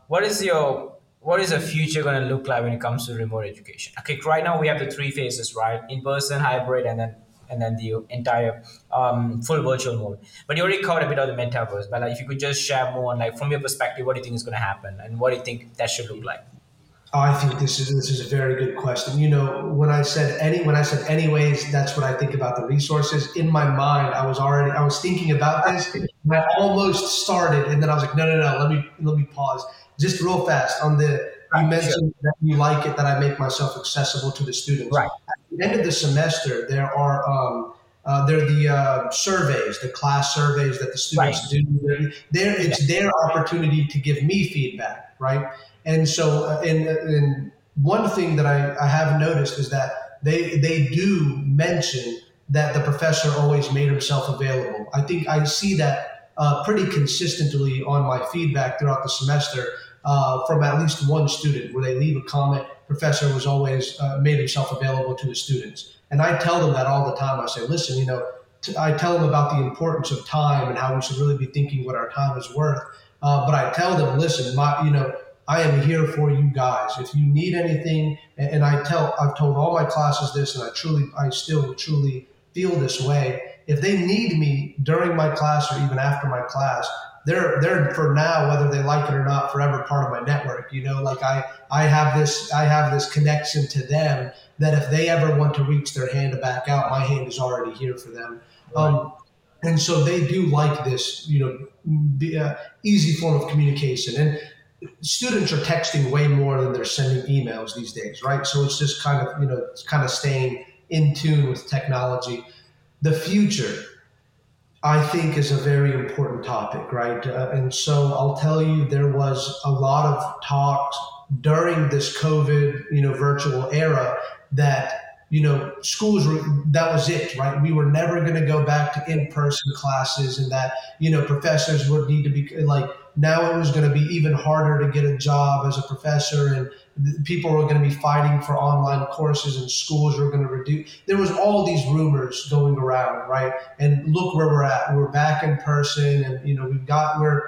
what is your what is the future going to look like when it comes to remote education? Okay, right now we have the three phases, right? In person, hybrid, and then and then the entire um, full virtual mode. But you already covered a bit of the metaverse. But like, if you could just share more on like from your perspective, what do you think is going to happen, and what do you think that should look like? I think this is this is a very good question. You know, when I said any when I said anyways, that's what I think about the resources. In my mind, I was already I was thinking about this. And I almost started, and then I was like, no, no, no. Let me let me pause just real fast on the you mentioned that you like it that I make myself accessible to the students. Right. At the end of the semester, there are um, uh, they're the uh, surveys, the class surveys that the students right. do. There, it's yeah. their opportunity to give me feedback, right? And so, uh, and, and one thing that I, I have noticed is that they they do mention that the professor always made himself available. I think I see that uh, pretty consistently on my feedback throughout the semester uh, from at least one student where they leave a comment. Professor was always uh, made himself available to his students, and I tell them that all the time. I say, listen, you know, t- I tell them about the importance of time and how we should really be thinking what our time is worth. Uh, but I tell them, listen, my, you know, I am here for you guys. If you need anything, and, and I tell, I've told all my classes this, and I truly, I still truly feel this way. If they need me during my class or even after my class, they're they're for now whether they like it or not forever part of my network you know? Like i i have this i have this connection to them that if they ever want to reach their hand to back out my hand is already here for them. Right. um, and so they do like this you know be, uh, easy form of communication. And students are texting way more than they're sending emails these days right? So it's just kind of you know it's kind of staying in tune with technology. The future I think is a very important topic, right? Uh, and so I'll tell you, there was a lot of talks during this COVID, you know, virtual era that you know schools were that was it right we were never going to go back to in-person classes and that you know professors would need to be like now it was going to be even harder to get a job as a professor and people were going to be fighting for online courses and schools were going to reduce there was all these rumors going around right? And look where we're at we're back in person and you know we've got we're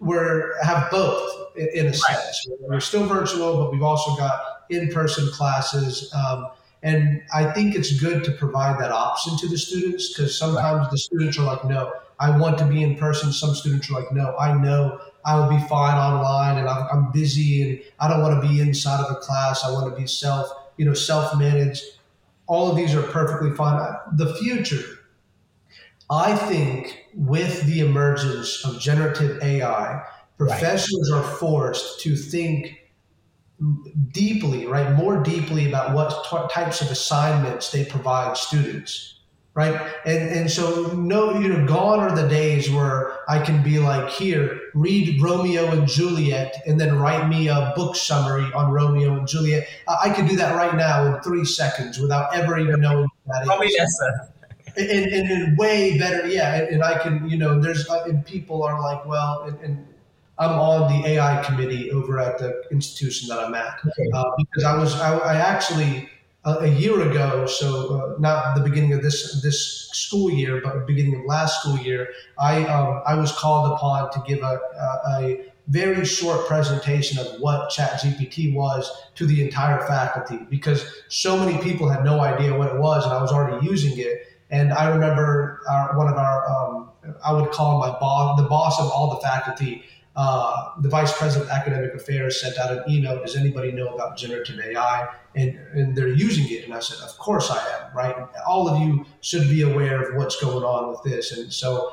we're have both in a sense. We're still virtual but we've also got in-person classes um, and i think it's good to provide that option to the students because sometimes right. the students are like no i want to be in person. Some students are like no i know I will be fine online and I'm, I'm busy and I don't want to be inside of a class. I want to be self, you know, self-managed. All of these are perfectly fine. The future, I think with the emergence of generative AI, professionals right. are forced to think deeply, right, more deeply about what t- types of assignments they provide students right? And and so no, you know, gone are the days where I can be like, here, read Romeo and Juliet, and then write me a book summary on Romeo and Juliet. I could do that right now in three seconds without ever even knowing that Probably yes, sir. And, and, and, way better, yeah. And, and, I can, you know, there's uh, and people are like, well, and, and I'm on the AI committee over at the institution that I'm at okay. uh, because I was I, I actually a, year ago, so uh, not the beginning of this this school year, but beginning of last school year, I um, I was called upon to give a, a, a very short presentation of what ChatGPT was to the entire faculty because so many people had no idea what it was, and I was already using it. And I remember our, one of our, um, I would call him my boss, the boss of all the faculty uh, the vice president of academic affairs sent out an email does anybody know about generative ai and, and they're using it. And i said of course i am right? All of you should be aware of what's going on with this. And so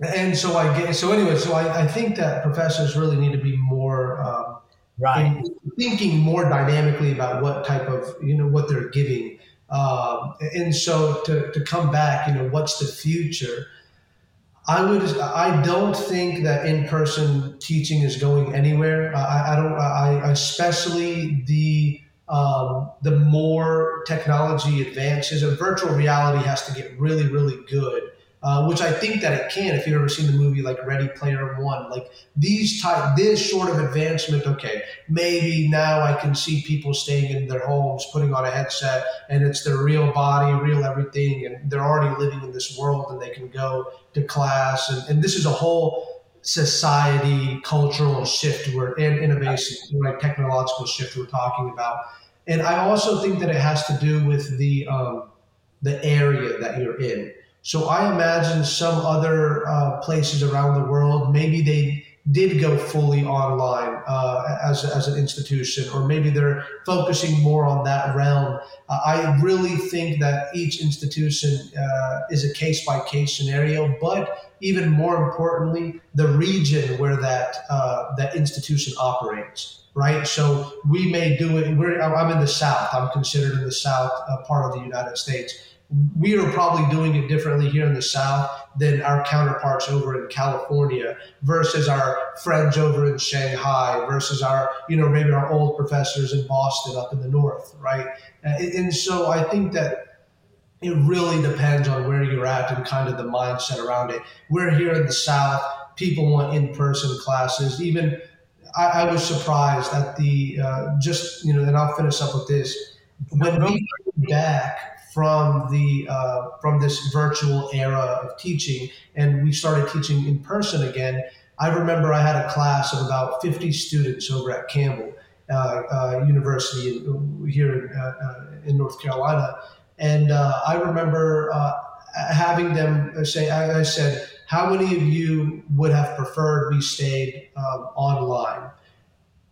and so i get so anyway so i, I think that professors really need to be more um, right. thinking more dynamically about what type of you know what they're giving. Um, and so to, to come back you know what's the future I would. I don't think that in-person teaching is going anywhere. I, I don't. I especially the um, the more technology advances, and virtual reality has to get really, really good uh, which I think that it can. If you've ever seen the movie like Ready Player One, like these type, this sort of advancement. Okay, maybe now I can see people staying in their homes, putting on a headset, and it's their real body, real everything, and they're already living in this world, and they can go to class, and, and this is a whole society cultural shift we're in innovation right technological shift we're talking about and i also think that it has to do with the um, the area that you're in so I imagine some other uh, places around the world, maybe they did go fully online uh, as, as an institution, or maybe they're focusing more on that realm. Uh, I really think that each institution uh, is a case by case scenario, but even more importantly, the region where that uh, that institution operates. Right, so we may do it. We're, I'm in the South. I'm considered in the South uh, part of the United States we are probably doing it differently here in the South than our counterparts over in California versus our friends over in Shanghai versus our, you know, maybe our old professors in Boston up in the North, right? And so I think that it really depends on where you're at and kind of the mindset around it. We're here in the South, people want in person classes. Even I, I, was surprised at the, uh, just, you know, and I'll finish up with this. When we came back from the uh, from this virtual era of teaching, and we started teaching in person again. I remember I had a class of about 50 students over at Campbell uh, uh, University in, here in, uh, uh, in, North Carolina, and uh, I remember having them say, I, I said, how many of you would have preferred we stayed um, online?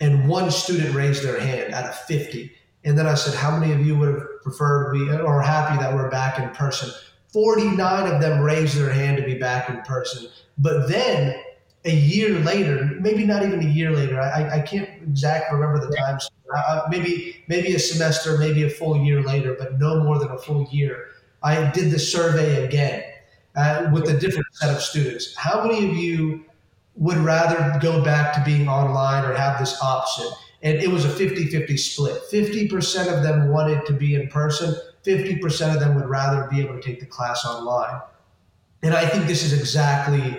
And one student raised their hand out of 50. And then I said, how many of you would have preferred we or happy that we're back in person? 49 of them raised their hand to be back in person. But then a year later, maybe not even a year later, I, I can't exactly remember the times. Uh, maybe maybe a semester, maybe a full year later, but no more than a full year. I did the survey again uh, with a different set of students. How many of you would rather go back to being online or have this option? And it was a 50 50 split. 50% of them wanted to be in person, 50% of them would rather be able to take the class online. And I think this is exactly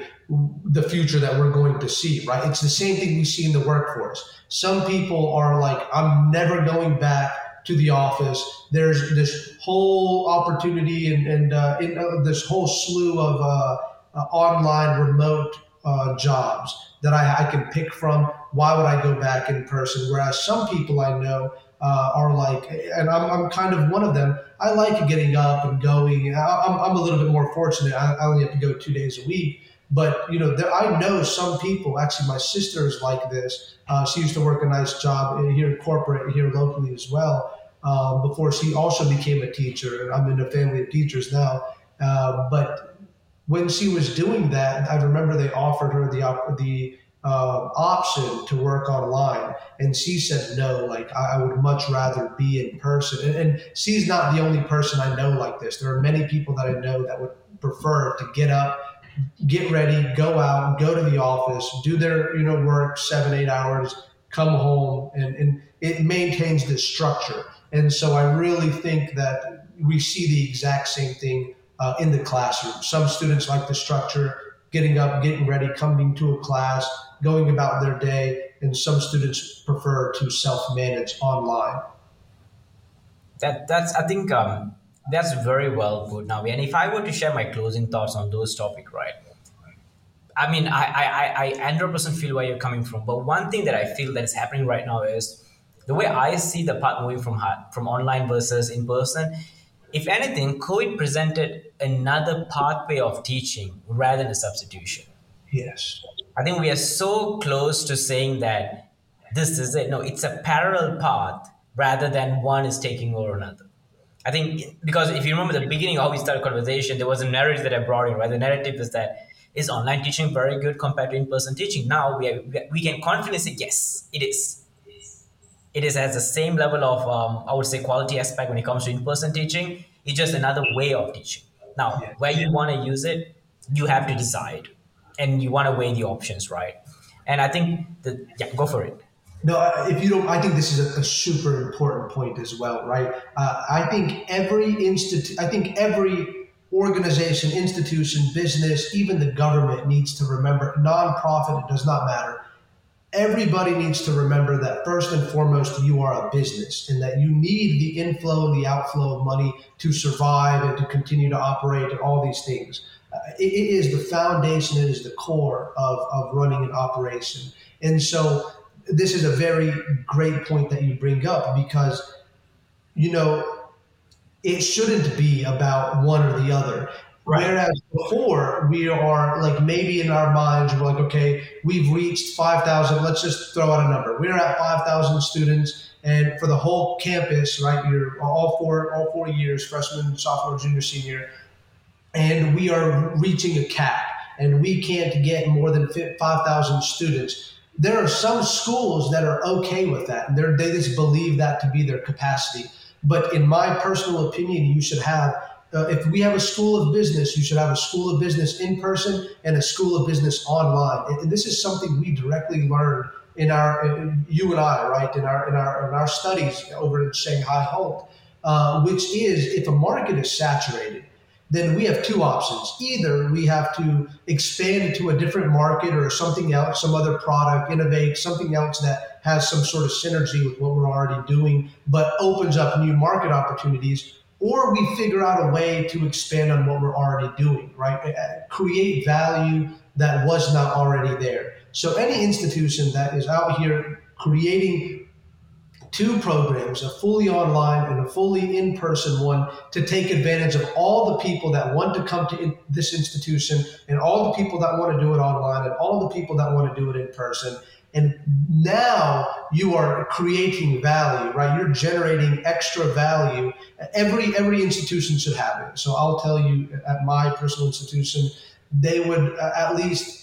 the future that we're going to see, right? It's the same thing we see in the workforce. Some people are like, I'm never going back to the office. There's this whole opportunity and, and uh, uh, this whole slew of uh, uh online remote uh, jobs that I, I, can pick from. Why would I go back in person? Whereas some people I know uh, are like, and I'm, I'm kind of one of them. I like getting up and going. I, am I'm a little bit more fortunate. I, I only have to go two days a week but you know, there, I know some people. Actually, my sister is like this. Uh, she used to work a nice job here, in corporate here locally as well. Uh, before she also became a teacher. I'm in a family of teachers now. Uh, but when she was doing that, I remember they offered her the the uh, option to work online, and she said no. Like I, I would much rather be in person. And, and she's not the only person I know like this. There are many people that I know that would prefer to get up get ready, go out, go to the office, do their you know work seven eight hours, come home, and, and it maintains this structure. And so I really think that we see the exact same thing uh, in the classroom. Some students like the structure, getting up, getting ready, coming to a class, going about their day, and some students prefer to self-manage online. That that's I think um, that's very well put, Navi. And if I were to share my closing thoughts on those topic, right? I mean, I, I, I 100% feel where you're coming from. But one thing that I feel that is happening right now is the way I see the part moving from from online versus in person. If anything, COVID presented another pathway of teaching rather than a substitution. Yes. I think we are so close to saying that this is it. No, it's a parallel path rather than one is taking over another. I think because if you remember the beginning of how we started conversation, there was a narrative that I brought in, right? The narrative is that is online teaching very good compared to in-person teaching? Now we, are, we can confidently say yes, it is. It is has the same level of um, I would say quality aspect when it comes to in-person teaching. It's just another way of teaching. Now, yeah. where you want to use it, you have to decide, and you want to weigh the options, right? And I think that yeah, go for it. No, if you don't, I think this is a, a super important point as well, right? Uh, I think every institute, I think every organization, institution, business, even the government needs to remember, nonprofit, it does not matter. Everybody needs to remember that first and foremost, you are a business and that you need the inflow and the outflow of money to survive and to continue to operate and all these things. Uh, it, it is the foundation, it is the core of, of running an operation. And so, this is a very great point that you bring up because, you know, it shouldn't be about one or the other. Right. Whereas before, we are like maybe in our minds, we're like, okay, we've reached 5,000. Let's just throw out a number. We're at 5,000 students. And for the whole campus, right, you're all four, all four years, freshman, sophomore, junior, senior, and we are reaching a cap and we can't get more than 5,000 students there are some schools that are okay with that. They're, they just believe that to be their capacity. But in my personal opinion, you should have, uh, if we have a school of business, you should have a school of business in person and a school of business online. And this is something we directly learned in our, in, you and I, right, in our, in our, in our studies over in Shanghai Hult, uh, which is if a market is saturated, then we have two options. Either we have to expand into a different market or something else, some other product, innovate something else that has some sort of synergy with what we're already doing, but opens up new market opportunities, or we figure out a way to expand on what we're already doing, right? Uh, create value that was not already there. So any institution that is out here creating two programs, a fully online and a fully in person one, to take advantage of all the people that want to come to in, this institution and all the people that want to do it online and all the people that want to do it in person. And now you are creating value, right? You're generating extra value. Every every institution should have it. So I'll tell you, at my personal institution, they would uh, at least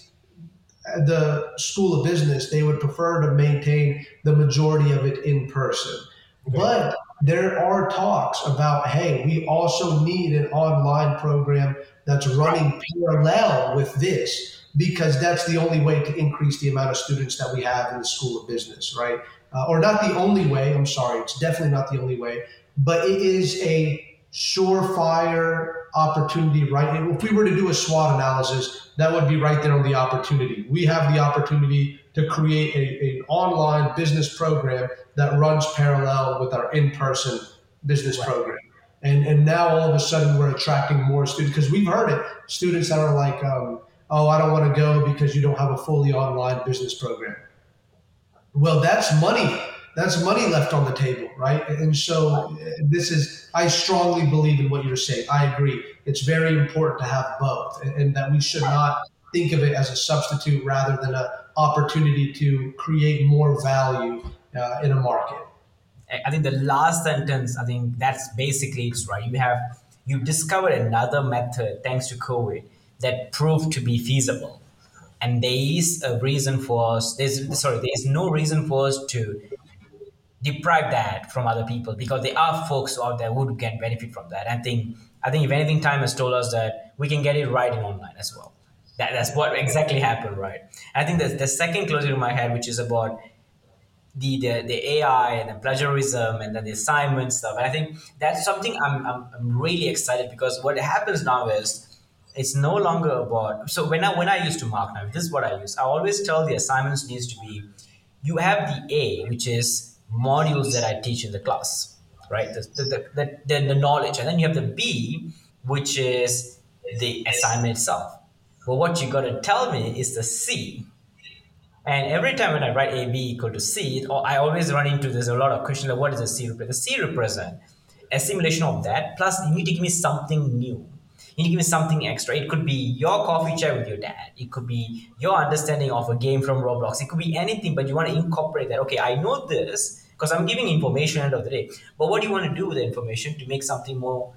the School of Business, they would prefer to maintain the majority of it in person. Okay. But there are talks about, hey, we also need an online program that's running parallel with this because that's the only way to increase the amount of students that we have in the School of Business, right? Uh, or not the only way, I'm sorry, it's definitely not the only way, but it is a surefire opportunity, right? If we were to do a SWOT analysis, that would be right there on the opportunity. We have the opportunity to create a, an online business program that runs parallel with our in-person business right. program. And, and now all of a sudden we're attracting more students because we've heard it. Students that are like, um, oh, I don't want to go because you don't have a fully online business program. Well, that's money that's money left on the table, right? And so this is, I strongly believe in what you're saying. I agree. It's very important to have both, and that we should not think of it as a substitute rather than an opportunity to create more value uh, in a market. I think the last sentence, I think that's basically it's right. You have you discovered another method thanks to COVID that proved to be feasible and there is a reason for us there's sorry there is no reason for us to deprive that from other people because there are folks out there who can benefit from that. I think I think if anything, time has told us that we can get it right in online as well. That, that's what exactly happened, right? I think the the second closing in my head, which is about the, the, the AI and the plagiarism and then the assignment stuff. And I think that's something I'm, I'm, I'm really excited because what happens now is it's no longer about so when I when I used to mark now, this is what I use. I always tell the assignments needs to be you have the A, which is modules that I teach in the class, right? The, the, the, the, the knowledge. And then you have the B, which is the assignment itself. But what you got to tell me is the C. And every time when I write A, B equal to C, oh, I always run into there's a lot of questions like what does the C represent? The C represent a simulation of that. Plus, you need to give me something new. You need to give me something extra. It could be your coffee chat with your dad. It could be your understanding of a game from Roblox. It could be anything, but you want to incorporate that. Okay, I know this because I'm giving information end of the day. But what do you want to do with the information to make something more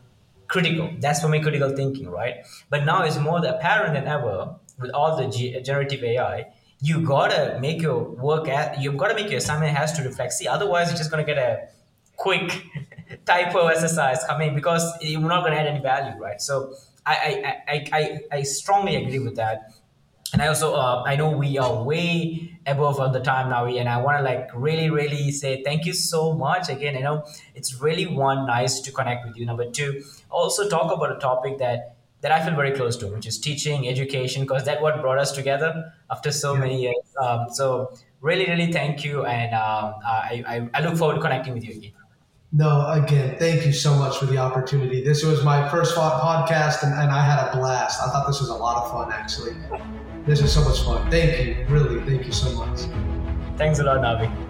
critical? That's for me critical thinking, right? But now it's more apparent than ever with all the G- generative AI. You gotta make your work at you've got to make your assignment has to reflect. See, otherwise you're just gonna get a quick typo exercise coming because you're not gonna add any value, right? So I I, I, I, I strongly agree with that and I also uh, I know we are way above on the time now, and I want to like really really say thank you so much again. You know, it's really one nice to connect with you. Number two, also talk about a topic that that I feel very close to, which is teaching, education, because that what brought us together after so yeah. many years. Um, so really really thank you, and um, I, I I look forward to connecting with you again. No, again, thank you so much for the opportunity. This was my first podcast, and, and I had a blast. I thought this was a lot of fun, actually. This is so much fun. Thank you. Really, thank you so much. Thanks a lot, Navi.